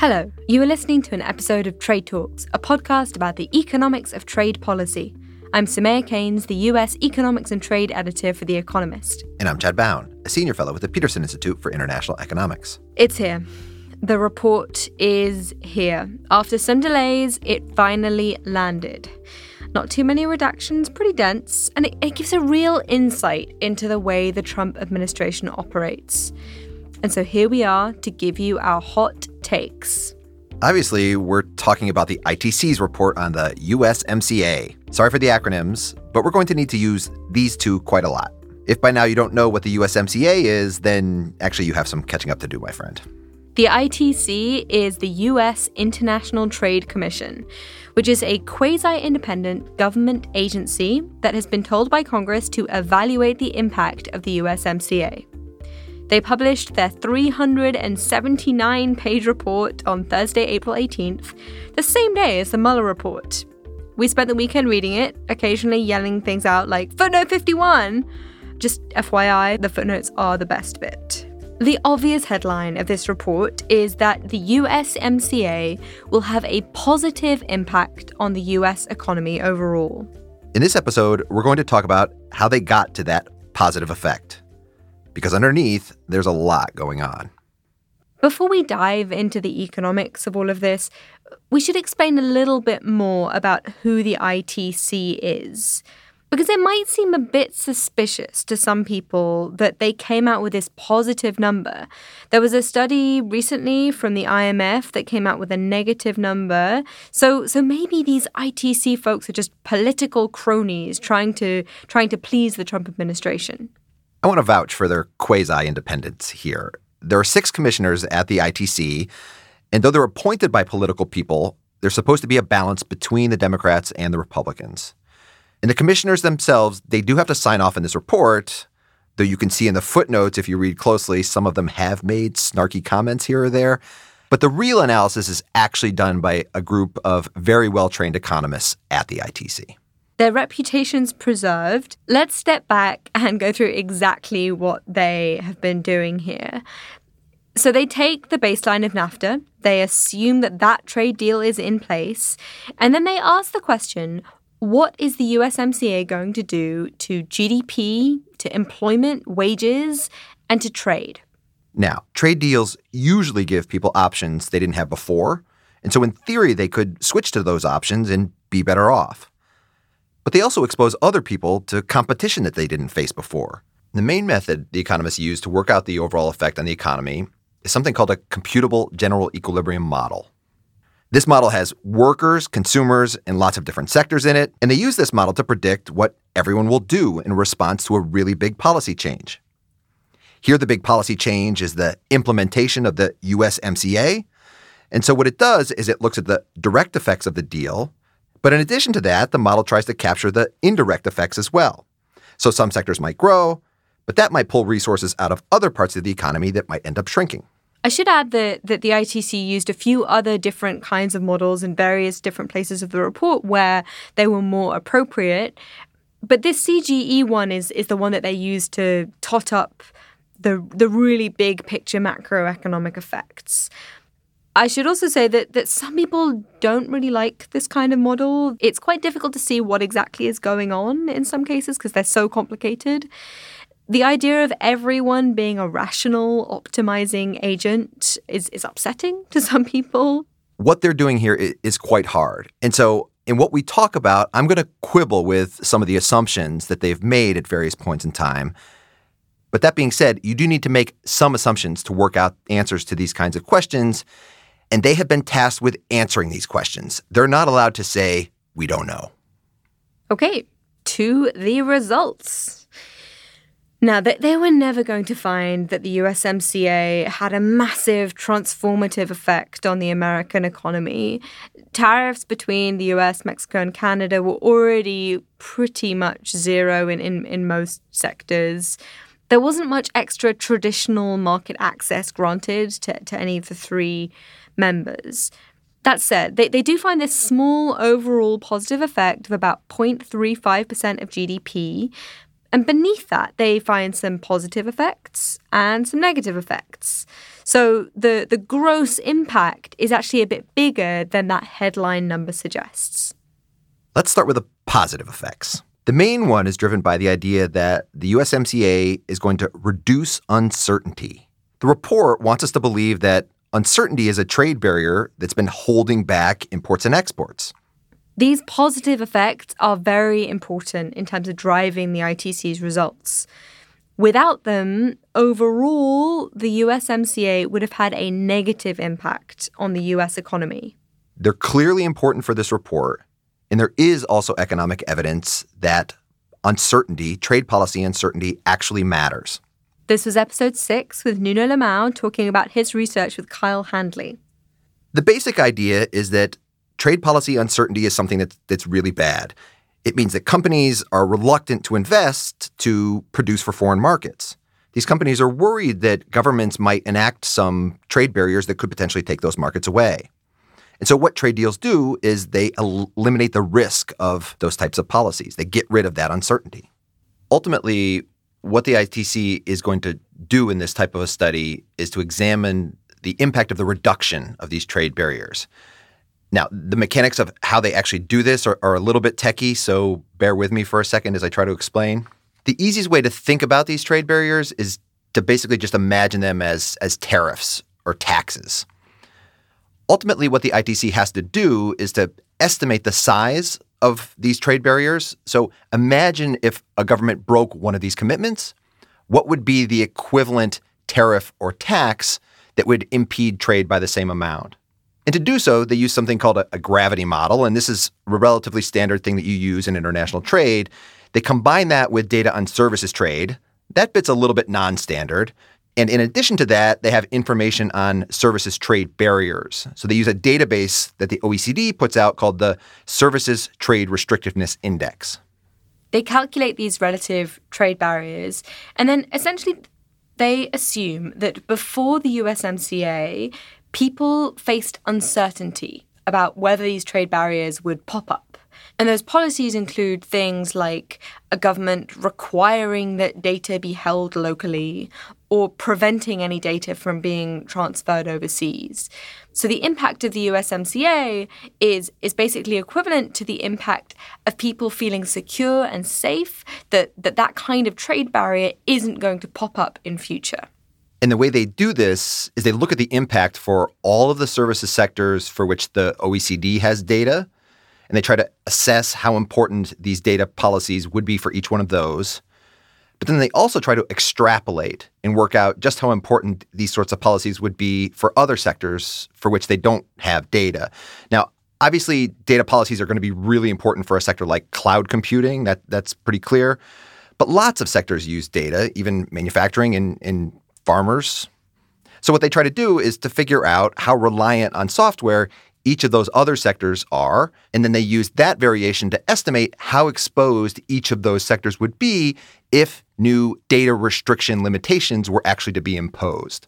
Hello, you are listening to an episode of Trade Talks, a podcast about the economics of trade policy. I'm Soumaya Keynes, the US Economics and Trade Editor for The Economist. And I'm Chad Bown, a senior fellow with the Peterson Institute for International Economics. It's here. The report is here. After some delays, it finally landed. Not too many redactions, pretty dense, and it, it gives a real insight into the way the Trump administration operates. And so here we are to give you our hot takes. Obviously, we're talking about the ITC's report on the USMCA. Sorry for the acronyms, but we're going to need to use these two quite a lot. If by now you don't know what the USMCA is, then actually you have some catching up to do, my friend. The ITC is the US International Trade Commission, which is a quasi independent government agency that has been told by Congress to evaluate the impact of the USMCA. They published their 379 page report on Thursday, April 18th, the same day as the Mueller report. We spent the weekend reading it, occasionally yelling things out like, footnote 51! Just FYI, the footnotes are the best bit. The obvious headline of this report is that the USMCA will have a positive impact on the US economy overall. In this episode, we're going to talk about how they got to that positive effect because underneath, there's a lot going on. Before we dive into the economics of all of this, we should explain a little bit more about who the ITC is. Because it might seem a bit suspicious to some people that they came out with this positive number. There was a study recently from the IMF that came out with a negative number. So so maybe these ITC folks are just political cronies trying to trying to please the Trump administration. I want to vouch for their quasi independence here. There are six commissioners at the ITC, and though they're appointed by political people, there's supposed to be a balance between the Democrats and the Republicans. And the commissioners themselves, they do have to sign off on this report, though you can see in the footnotes, if you read closely, some of them have made snarky comments here or there. But the real analysis is actually done by a group of very well trained economists at the ITC their reputations preserved. Let's step back and go through exactly what they have been doing here. So they take the baseline of NAFTA, they assume that that trade deal is in place, and then they ask the question what is the USMCA going to do to GDP, to employment, wages, and to trade? Now, trade deals usually give people options they didn't have before. And so, in theory, they could switch to those options and be better off. But they also expose other people to competition that they didn't face before. The main method the economists use to work out the overall effect on the economy is something called a computable general equilibrium model. This model has workers, consumers, and lots of different sectors in it, and they use this model to predict what everyone will do in response to a really big policy change. Here, the big policy change is the implementation of the USMCA. And so, what it does is it looks at the direct effects of the deal but in addition to that, the model tries to capture the indirect effects as well. So some sectors might grow, but that might pull resources out of other parts of the economy that might end up shrinking. I should add that, that the ITC used a few other different kinds of models in various different places of the report where they were more appropriate. But this CGE one is, is the one that they used to tot up the, the really big picture macroeconomic effects. I should also say that that some people don't really like this kind of model. It's quite difficult to see what exactly is going on in some cases because they're so complicated. The idea of everyone being a rational optimizing agent is, is upsetting to some people. What they're doing here is quite hard. And so, in what we talk about, I'm going to quibble with some of the assumptions that they've made at various points in time. But that being said, you do need to make some assumptions to work out answers to these kinds of questions. And they have been tasked with answering these questions. They're not allowed to say, we don't know. Okay, to the results. Now, they were never going to find that the USMCA had a massive transformative effect on the American economy. Tariffs between the US, Mexico, and Canada were already pretty much zero in, in, in most sectors. There wasn't much extra traditional market access granted to, to any of the three members. That said, they, they do find this small overall positive effect of about 0.35% of GDP. And beneath that, they find some positive effects and some negative effects. So the, the gross impact is actually a bit bigger than that headline number suggests. Let's start with the positive effects. The main one is driven by the idea that the USMCA is going to reduce uncertainty. The report wants us to believe that uncertainty is a trade barrier that's been holding back imports and exports. These positive effects are very important in terms of driving the ITC's results. Without them, overall, the USMCA would have had a negative impact on the US economy. They're clearly important for this report, and there is also economic evidence that uncertainty, trade policy uncertainty, actually matters. This was episode six with Nuno Limão talking about his research with Kyle Handley. The basic idea is that trade policy uncertainty is something that's, that's really bad. It means that companies are reluctant to invest to produce for foreign markets. These companies are worried that governments might enact some trade barriers that could potentially take those markets away. And so, what trade deals do is they el- eliminate the risk of those types of policies. They get rid of that uncertainty. Ultimately, what the ITC is going to do in this type of a study is to examine the impact of the reduction of these trade barriers. Now, the mechanics of how they actually do this are, are, a little bit techy, so bear with me for a second as I try to explain. The easiest way to think about these trade barriers is to basically just imagine them as, as tariffs or taxes. Ultimately, what the ITC has to do is to estimate the size of these trade barriers. So imagine if a government broke one of these commitments, what would be the equivalent tariff or tax that would impede trade by the same amount? And to do so, they use something called a, a, gravity model. And this is a relatively standard thing that you use in international trade. They combine that with data on services trade. That bit's a little bit non standard. And in addition to that, they have information on services trade barriers. So they use a database that the OECD puts out called the Services Trade Restrictiveness Index. They calculate these relative trade barriers and then essentially they assume that before the USMCA, people faced uncertainty about whether these trade barriers would pop up. And those policies include things like a government requiring that data be held locally or preventing any data from being transferred overseas. So the impact of the USMCA is is basically equivalent to the impact of people feeling secure and safe that that, that kind of trade barrier isn't going to pop up in future. And the way they do this is they look at the impact for all of the services sectors for which the OECD has data, and they try to assess how important these data policies would be for each one of those. But then they also try to extrapolate and work out just how important these sorts of policies would be for other sectors for which they don't have data. Now, obviously, data policies are going to be really important for a sector like cloud computing. That that's pretty clear. But lots of sectors use data, even manufacturing and, and farmers. So what they try to do is to figure out how reliant on software each of those other sectors are, and then they use that variation to estimate how exposed each of those sectors would be if new data restriction limitations were actually to be imposed.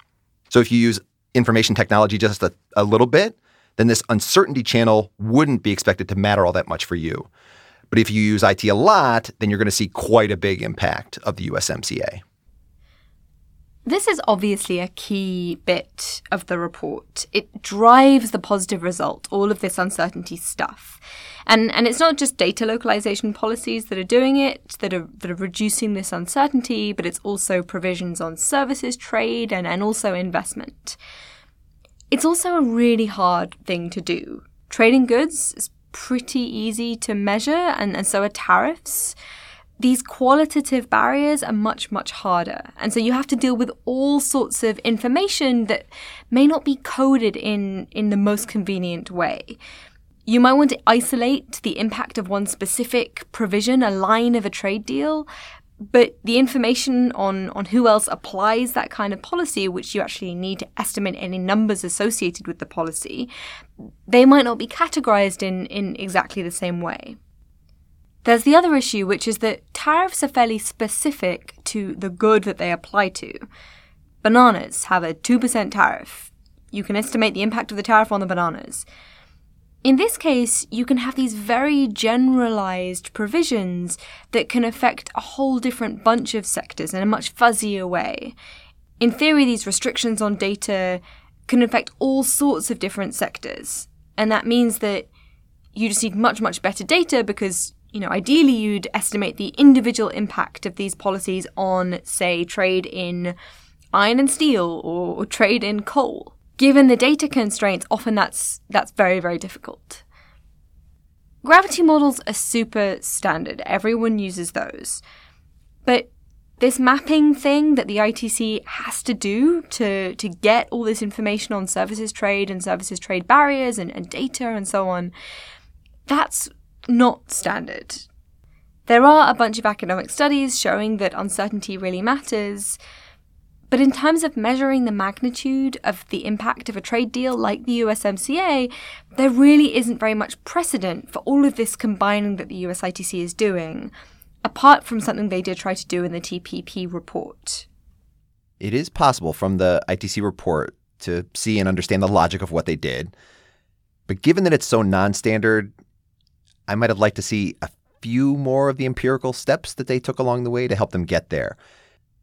So if you use information technology just a, a little bit, then this uncertainty channel wouldn't be expected to matter all that much for you. But if you use IT a lot, then you're going to see quite a big impact of the USMCA. This is obviously a key bit of the report. It drives the positive result, all of this uncertainty stuff. And and it's not just data localization policies that are doing it, that are that are reducing this uncertainty, but it's also provisions on services trade and, and also investment. It's also a really hard thing to do. Trading goods is pretty easy to measure and, and so are tariffs these qualitative barriers are much, much harder. And so you have to deal with all sorts of information that may not be coded in, in the most convenient way. You might want to isolate the impact of one specific provision, a line of a trade deal, but the information on, on who else applies that kind of policy, which you actually need to estimate any numbers associated with the policy, they might not be categorized in, in exactly the same way. There's the other issue, which is that tariffs are fairly specific to the good that they apply to. Bananas have a 2% tariff. You can estimate the impact of the tariff on the bananas. In this case, you can have these very generalized provisions that can affect a whole different bunch of sectors in a much fuzzier way. In theory, these restrictions on data can affect all sorts of different sectors. And that means that you just need much, much better data because, you know, ideally you'd estimate the individual impact of these policies on, say, trade in iron and steel or, or trade in coal. Given the data constraints, often that's that's very, very difficult. Gravity models are super standard. Everyone uses those. But this mapping thing that the ITC has to do to, to get all this information on services trade and services trade barriers and, and data and so on, that's not standard. There are a bunch of academic studies showing that uncertainty really matters, but in terms of measuring the magnitude of the impact of a trade deal like the USMCA, there really isn't very much precedent for all of this combining that the USITC is doing, apart from something they did try to do in the TPP report. It is possible from the ITC report to see and understand the logic of what they did. But given that it's so non standard, I might have liked to see a few more of the empirical steps that they took along the way to help them get there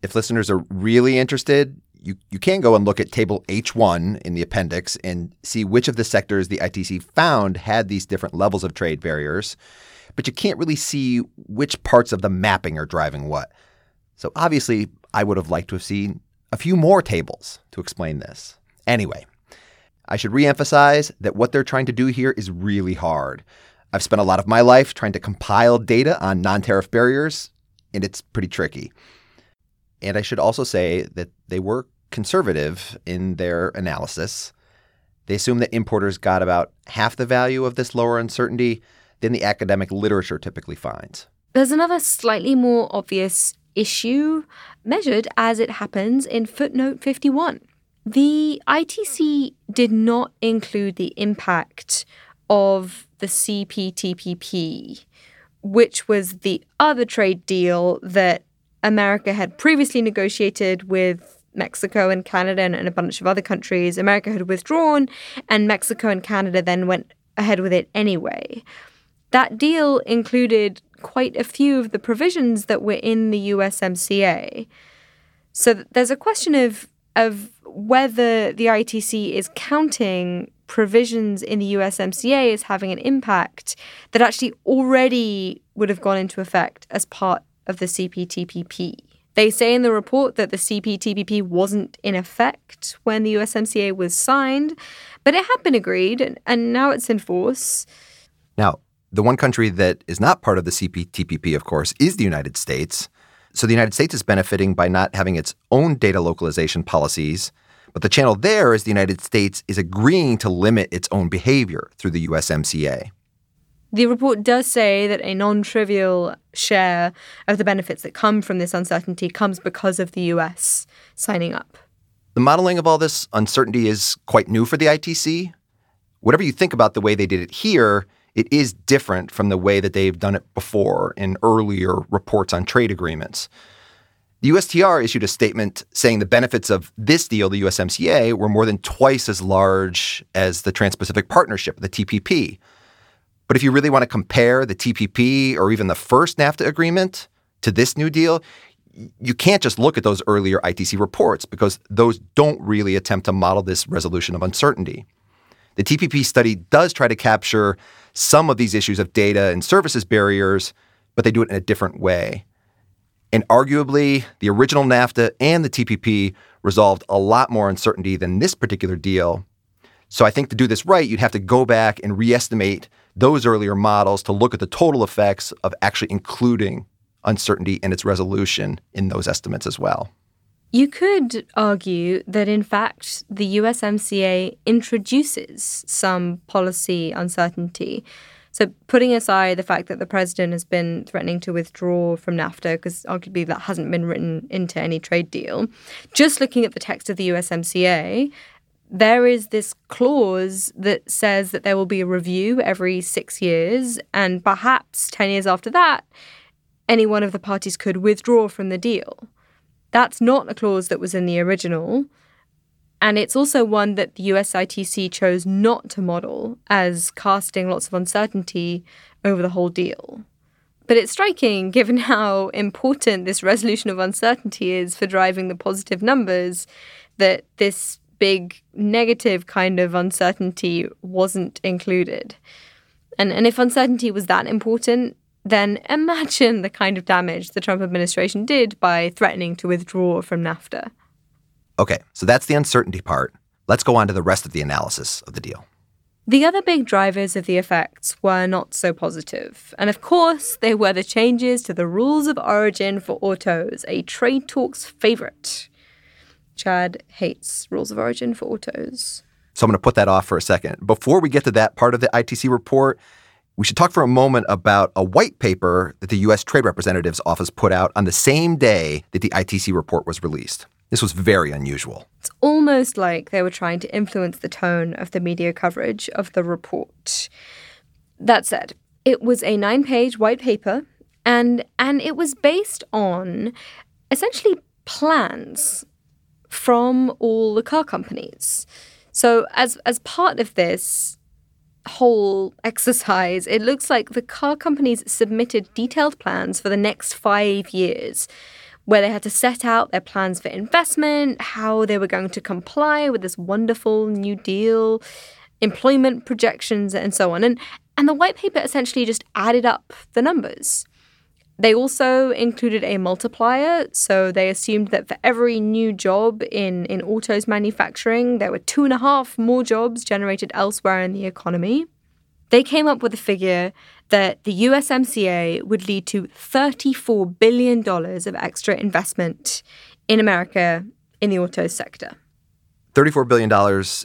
if listeners are really interested, you, you can go and look at table H1 in the appendix and see which of the sectors the ITC found had these different levels of trade barriers, but you can't really see which parts of the mapping are driving what. So obviously, I would have liked to have seen a few more tables to explain this. Anyway, I should reemphasize that what they're trying to do here is really hard. I've spent a lot of my life trying to compile data on non tariff barriers, and it's pretty tricky. And I should also say that they were conservative in their analysis. They assumed that importers got about half the value of this lower uncertainty than the academic literature typically finds. There's another slightly more obvious issue measured as it happens in footnote 51. The ITC did not include the impact of the CPTPP, which was the other trade deal that America had previously negotiated with Mexico and Canada and, a bunch of other countries. America had withdrawn, and Mexico and Canada then went ahead with it anyway. That deal included quite a few of the provisions that were in the USMCA. So there's a question of of whether the ITC is counting provisions in the USMCA as having an impact that actually already would have gone into effect as part of the CPTPP. They say in the report that the CPTPP wasn't in effect when the USMCA was signed, but it had been agreed and now it's in force. Now, the one country that is not part of the CPTPP, of course, is the United States. So the United States is benefiting by not having its own data localization policies. But the channel there is the United States is agreeing to limit its own behavior through the USMCA. The report does say that a non trivial share of the benefits that come from this uncertainty comes because of the US signing up. The modeling of all this uncertainty is quite new for the ITC. Whatever you think about the way they did it here, it is different from the way that they've done it before in earlier reports on trade agreements. The USTR issued a statement saying the benefits of this deal, the USMCA, were more than twice as large as the Trans Pacific Partnership, the TPP, but if you really want to compare the TPP or even the first NAFTA agreement to this new deal, you can't just look at those earlier ITC reports because those don't really attempt to model this resolution of uncertainty. The TPP study does try to capture some of these issues of data and services barriers, but they do it in a different way. And arguably, the original NAFTA and the TPP resolved a lot more uncertainty than this particular deal. So I think to do this right, you'd have to go back and reestimate those earlier models to look at the total effects of actually including uncertainty and its resolution in those estimates as well. You could argue that, in fact, the USMCA introduces some policy uncertainty. So, putting aside the fact that the president has been threatening to withdraw from NAFTA, because arguably that hasn't been written into any trade deal, just looking at the text of the USMCA, there is this clause that says that there will be a review every six years, and perhaps 10 years after that, any one of the parties could withdraw from the deal. That's not a clause that was in the original. And it's also one that the USITC chose not to model as casting lots of uncertainty over the whole deal. But it's striking, given how important this resolution of uncertainty is for driving the positive numbers, that this big negative kind of uncertainty wasn't included. And, and if uncertainty was that important, then imagine the kind of damage the Trump administration did by threatening to withdraw from NAFTA. Okay, so that's the uncertainty part. Let's go on to the rest of the analysis of the deal. The other big drivers of the effects were not so positive. And of course, they were the changes to the rules of origin for autos, a trade talks favorite. Chad hates rules of origin for autos. So I'm going to put that off for a second. Before we get to that part of the ITC report, we should talk for a moment about a white paper that the U.S. Trade Representative's Office put out on the same day that the ITC report was released. This was very unusual. It's almost like they were trying to influence the tone of the media coverage of the report. That said, it was a nine page white paper, and, and it was based on essentially plans from all the car companies. So, as, as part of this, whole exercise, it looks like the car companies submitted detailed plans for the next five years where they had to set out their plans for investment, how they were going to comply with this wonderful new deal, employment projections, and so on. And, and the white paper essentially just added up the numbers. They also included a multiplier, so they assumed that for every new job in, in autos manufacturing, there were two and a half more jobs generated elsewhere in the economy. They came up with a figure that the USMCA would lead to $34 billion of extra investment in America in the auto sector. $34 billion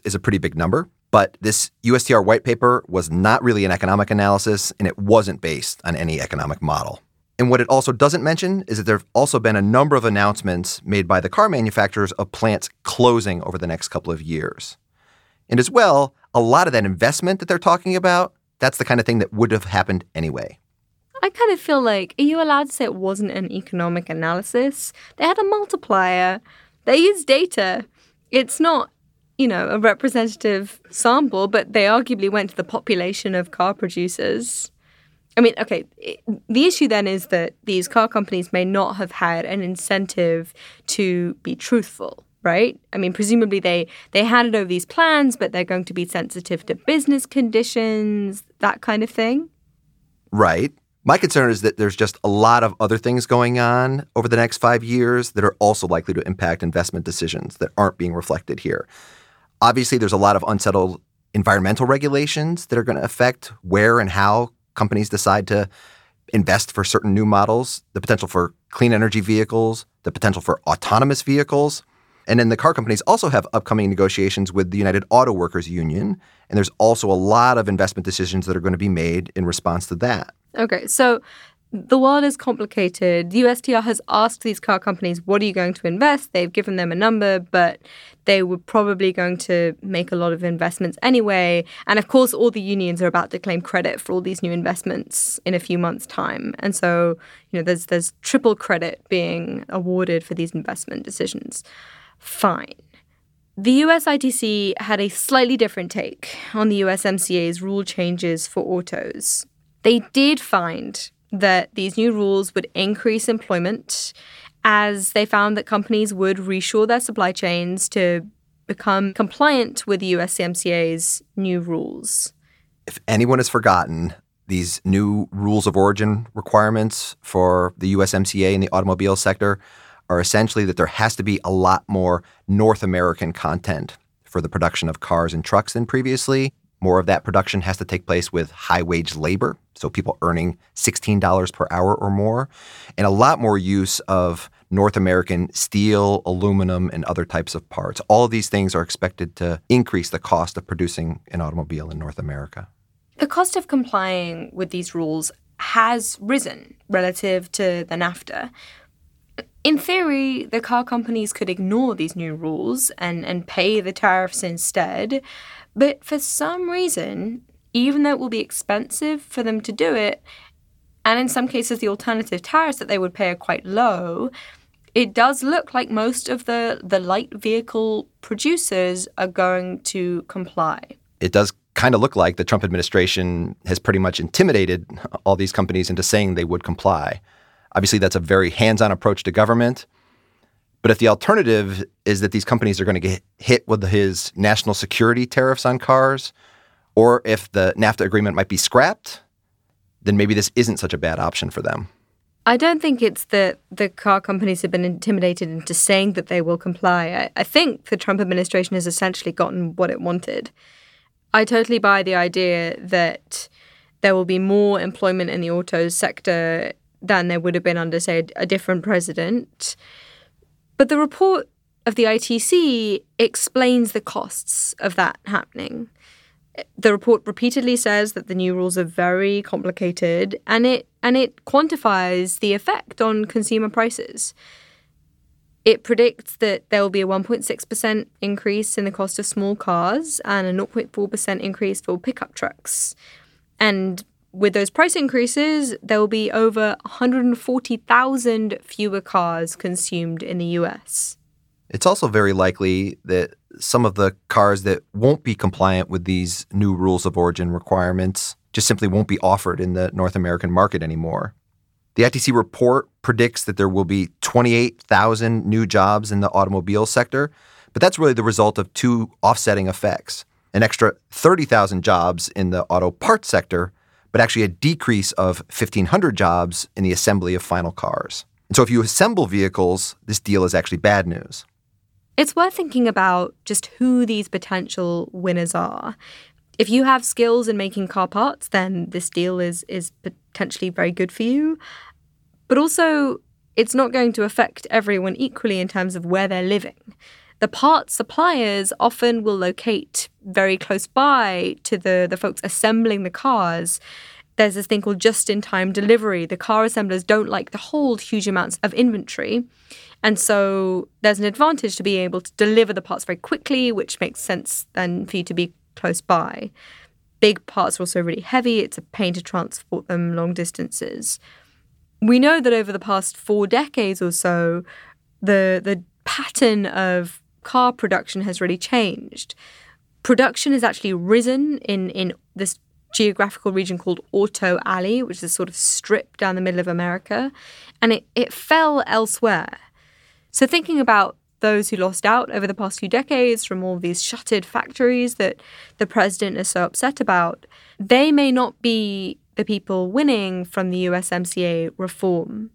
is a pretty big number, but this USTR white paper was not really an economic analysis and it wasn't based on any economic model. And what it also doesn't mention is that there have also been a number of announcements made by the car manufacturers of plants closing over the next couple of years. And as well, a lot of that investment that they're talking about that's the kind of thing that would have happened anyway. I kind of feel like, are you allowed to say it wasn't an economic analysis? They had a multiplier, they used data. It's not, you know, a representative sample, but they arguably went to the population of car producers. I mean, okay, the issue then is that these car companies may not have had an incentive to be truthful right? I mean, presumably they they handed over these plans, but they're going to be sensitive to business conditions, that kind of thing. Right. My concern is that there's just a lot of other things going on over the next five years that are also likely to impact investment decisions that aren't being reflected here. Obviously, there's a lot of unsettled environmental regulations that are going to affect where and how companies decide to invest for certain new models, the potential for clean energy vehicles, the potential for autonomous vehicles. And then the car companies also have upcoming negotiations with the United Auto Workers Union. And there's also a lot of investment decisions that are going to be made in response to that. Okay, so the world is complicated. USTR has asked these car companies, what are you going to invest? They've given them a number, but they were probably going to make a lot of investments anyway. And of course, all the unions are about to claim credit for all these new investments in a few months' time. And so, you know, there's there's triple credit being awarded for these investment decisions. Fine. The USITC had a slightly different take on the USMCA's rule changes for autos. They did find that these new rules would increase employment as they found that companies would reshore their supply chains to become compliant with the USMCA's new rules. If anyone has forgotten, these new rules of origin requirements for the USMCA in the automobile sector are essentially that there has to be a lot more North American content for the production of cars and trucks than previously. More of that production has to take place with high wage labor, so people earning $16 per hour or more, and a lot more use of North American steel, aluminum, and other types of parts. All of these things are expected to increase the cost of producing an automobile in North America. The cost of complying with these rules has risen relative to the NAFTA, in theory, the car companies could ignore these new rules and, and pay the tariffs instead. But for some reason, even though it will be expensive for them to do it, and in some cases, the alternative tariffs that they would pay are quite low, it does look like most of the, the light vehicle producers are going to comply. It does kind of look like the Trump administration has pretty much intimidated all these companies into saying they would comply. Obviously, that's a very hands on approach to government. But if the alternative is that these companies are going to get hit with his national security tariffs on cars, or if the NAFTA agreement might be scrapped, then maybe this isn't such a bad option for them. I don't think it's that the car companies have been intimidated into saying that they will comply. I, I, think the Trump administration has essentially gotten what it wanted. I totally buy the idea that there will be more employment in the auto sector than there would have been under, say, a different president. But the report of the ITC explains the costs of that happening the report repeatedly says that the new rules are very complicated and it and it quantifies the effect on consumer prices. It predicts that there will be a 1.6% increase in the cost of small cars and a 0.4% increase for pickup trucks. And with those price increases, there will be over 140,000 fewer cars consumed in the US. It's also very likely that some of the cars that won't be compliant with these new rules of origin requirements just simply won't be offered in the North American market anymore. The ITC report predicts that there will be 28,000 new jobs in the automobile sector, but that's really the result of two offsetting effects an extra 30,000 jobs in the auto parts sector, but actually a decrease of 1,500 jobs in the assembly of final cars. And so if you assemble vehicles, this deal is actually bad news. It's worth thinking about just who these potential winners are. If you have skills in making car parts, then this deal is is potentially very good for you. But also, it's not going to affect everyone equally in terms of where they're living. The parts suppliers often will locate very close by to the, the folks assembling the cars. There's this thing called just in time delivery. The car assemblers don't like to hold huge amounts of inventory. And so there's an advantage to being able to deliver the parts very quickly, which makes sense then for you to be close by. Big parts are also really heavy, it's a pain to transport them long distances. We know that over the past four decades or so, the, the pattern of car production has really changed. Production has actually risen in, in this geographical region called Auto Alley, which is a sort of strip down the middle of America, and it, it fell elsewhere. So, thinking about those who lost out over the past few decades from all these shuttered factories that the president is so upset about, they may not be the people winning from the USMCA reform.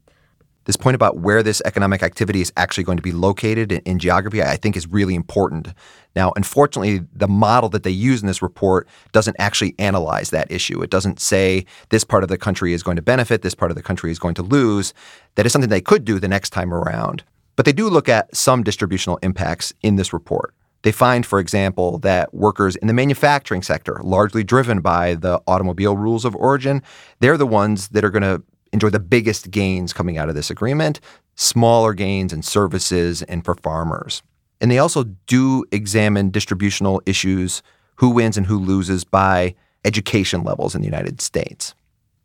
This point about where this economic activity is actually going to be located in, in, geography, I think, is really important. Now, unfortunately, the model that they use in this report doesn't actually analyze that issue. It doesn't say this part of the country is going to benefit, this part of the country is going to lose. That is something they could do the next time around. But they do look at some distributional impacts in this report. They find, for example, that workers in the manufacturing sector, largely driven by the automobile rules of origin, they're the ones that are going to enjoy the biggest gains coming out of this agreement, smaller gains in services and for farmers. And they also do examine distributional issues, who wins and who loses by education levels in the United States.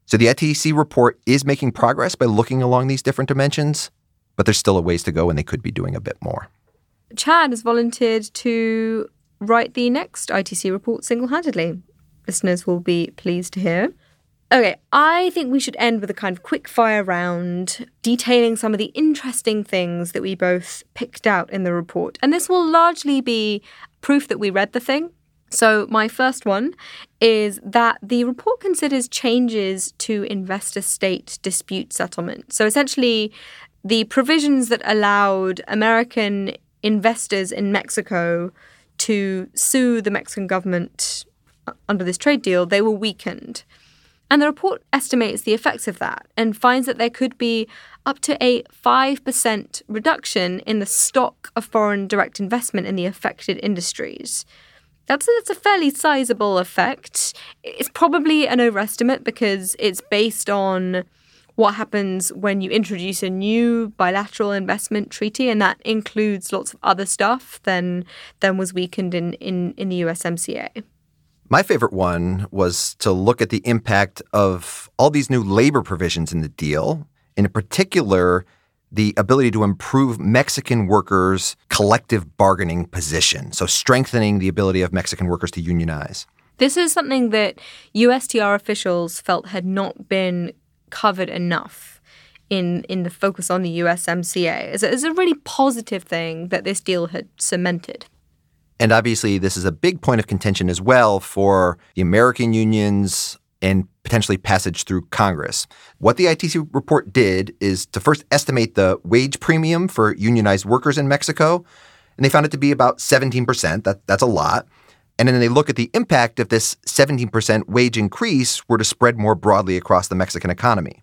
So the ITC report is making progress by looking along these different dimensions, but there's still a ways to go and they could be doing a bit more. Chad has volunteered to write the next ITC report single handedly. Listeners will be pleased to hear. Okay, I think we should end with a kind of quick fire round detailing some of the interesting things that we both picked out in the report. And this will largely be proof that we read the thing. So, my first one is that the report considers changes to investor state dispute settlement. So, essentially, the provisions that allowed American investors in Mexico to sue the Mexican government under this trade deal, they were weakened. And the report estimates the effects of that and finds that there could be up to a 5% reduction in the stock of foreign direct investment in the affected industries. That's a, that's a fairly sizable effect. It's probably an overestimate because it's based on what happens when you introduce a new bilateral investment treaty, and that includes lots of other stuff than than was weakened in, in, in the USMCA. My favorite one was to look at the impact of all these new labor provisions in the deal, in particular, the ability to improve Mexican workers' collective bargaining position, so strengthening the ability of Mexican workers to unionize. This is something that USTR officials felt had not been covered enough in in the focus on the USMCA. It's a, it's a really positive thing that this deal had cemented. And obviously, this is a big point of contention as well for the American unions and potentially passage through Congress. What the ITC report did is to first estimate the wage premium for unionized workers in Mexico, and they found it to be about 17%. That, that's a lot. And then they look at the impact if this 17% wage increase were to spread more broadly across the Mexican economy.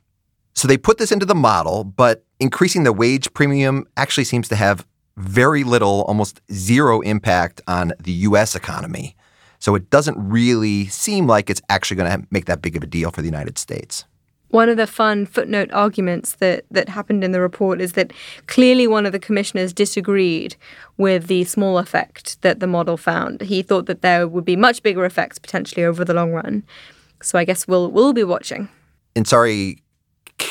So they put this into the model, but increasing the wage premium actually seems to have very little, almost zero impact on the US economy. So it doesn't really seem like it's actually going to make that big of a deal for the United States. One of the fun footnote arguments that, that happened in the report is that clearly one of the commissioners disagreed with the small effect that the model found. He thought that there would be much bigger effects potentially over the long run. So I guess we'll we'll be watching. And sorry,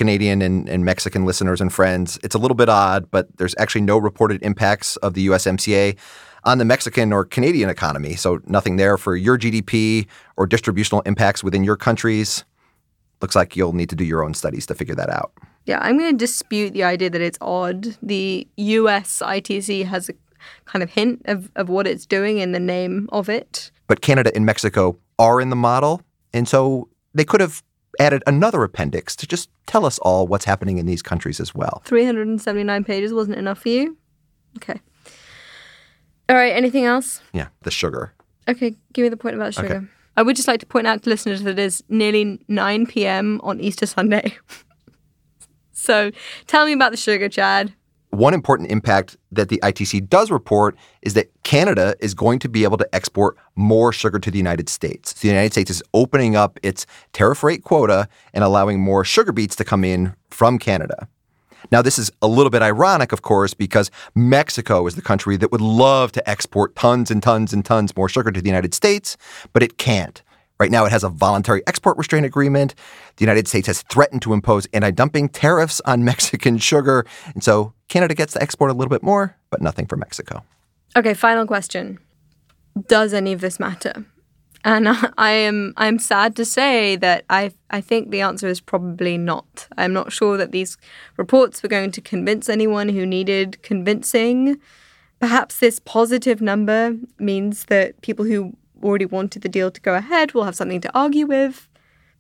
Canadian and, and, Mexican listeners and friends, it's a little bit odd, but there's actually no reported impacts of the USMCA on the Mexican or Canadian economy. So nothing there for your GDP or distributional impacts within your countries. Looks like you'll need to do your own studies to figure that out. Yeah, I'm going to dispute the idea that it's odd. The US ITC has a kind of hint of, of what it's doing in the name of it. But Canada and Mexico are in the model. And so they could have added another appendix to just tell us all what's happening in these countries as well. 379 pages wasn't enough for you? Okay. All right, anything else? Yeah, the sugar. Okay, give me the point about sugar. Okay. I would just like to point out to listeners that it is nearly 9 p.m. on Easter Sunday. so tell me about the sugar, Chad. One important impact that the ITC does report is that Canada is going to be able to export more sugar to the United States. So the United States is opening up its tariff rate quota and allowing more sugar beets to come in from Canada. Now, this is a little bit ironic, of course, because Mexico is the country that would love to export tons and tons and tons more sugar to the United States, but it can't. Right now, it has a voluntary export restraint agreement. The United States has threatened to impose anti dumping tariffs on Mexican sugar. And so Canada gets to export a little bit more, but nothing for Mexico. Okay, final question Does any of this matter? And I am I'm sad to say that I I think the answer is probably not. I'm not sure that these reports were going to convince anyone who needed convincing. Perhaps this positive number means that people who already wanted the deal to go ahead will have something to argue with.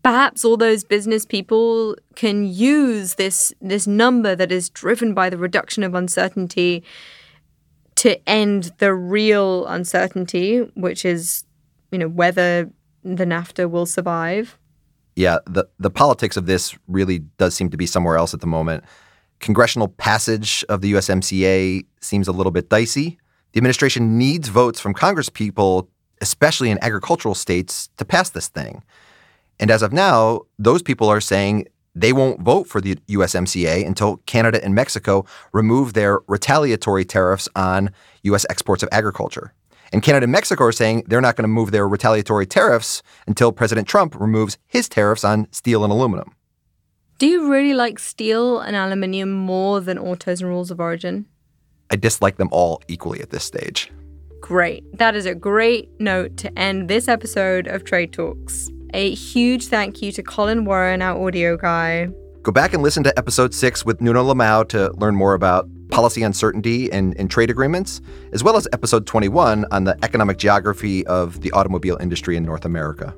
Perhaps all those business people can use this this number that is driven by the reduction of uncertainty to end the real uncertainty, which is you know, whether the NAFTA will survive. Yeah, the, the politics of this really does seem to be somewhere else at the moment. Congressional passage of the USMCA seems a little bit dicey. The administration needs votes from Congress people, especially in agricultural states, to pass this thing. And as of now, those people are saying they won't vote for the USMCA until Canada and Mexico remove their retaliatory tariffs on U.S. exports of agriculture. And Canada and Mexico are saying they're not going to move their retaliatory tariffs until President Trump removes his tariffs on steel and aluminum. Do you really like steel and aluminium more than autos and rules of origin? I dislike them all equally at this stage. Great. That is a great note to end this episode of Trade Talks. A huge thank you to Colin Warren, our audio guy. Go back and listen to episode six with Nuno Limão to learn more about policy uncertainty and, and trade agreements, as well as episode 21 on the economic geography of the automobile industry in North America.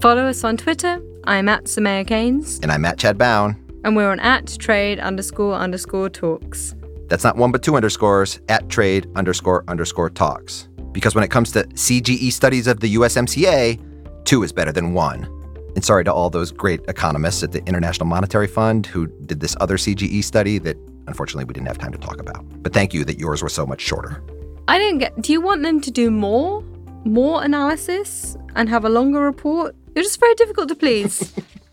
Follow us on Twitter. I'm at Soumaya Keynes. And I'm at Chad Bown. And we're on at trade underscore underscore talks. That's not one but two underscores, at trade underscore underscore talks. Because when it comes to CGE studies of the USMCA, two is better than one. And sorry to all those great economists at the International Monetary Fund who did this other CGE study that unfortunately we didn't have time to talk about. But thank you that yours were so much shorter. I didn't get. Do you want them to do more? More analysis and have a longer report? You're just very difficult to please.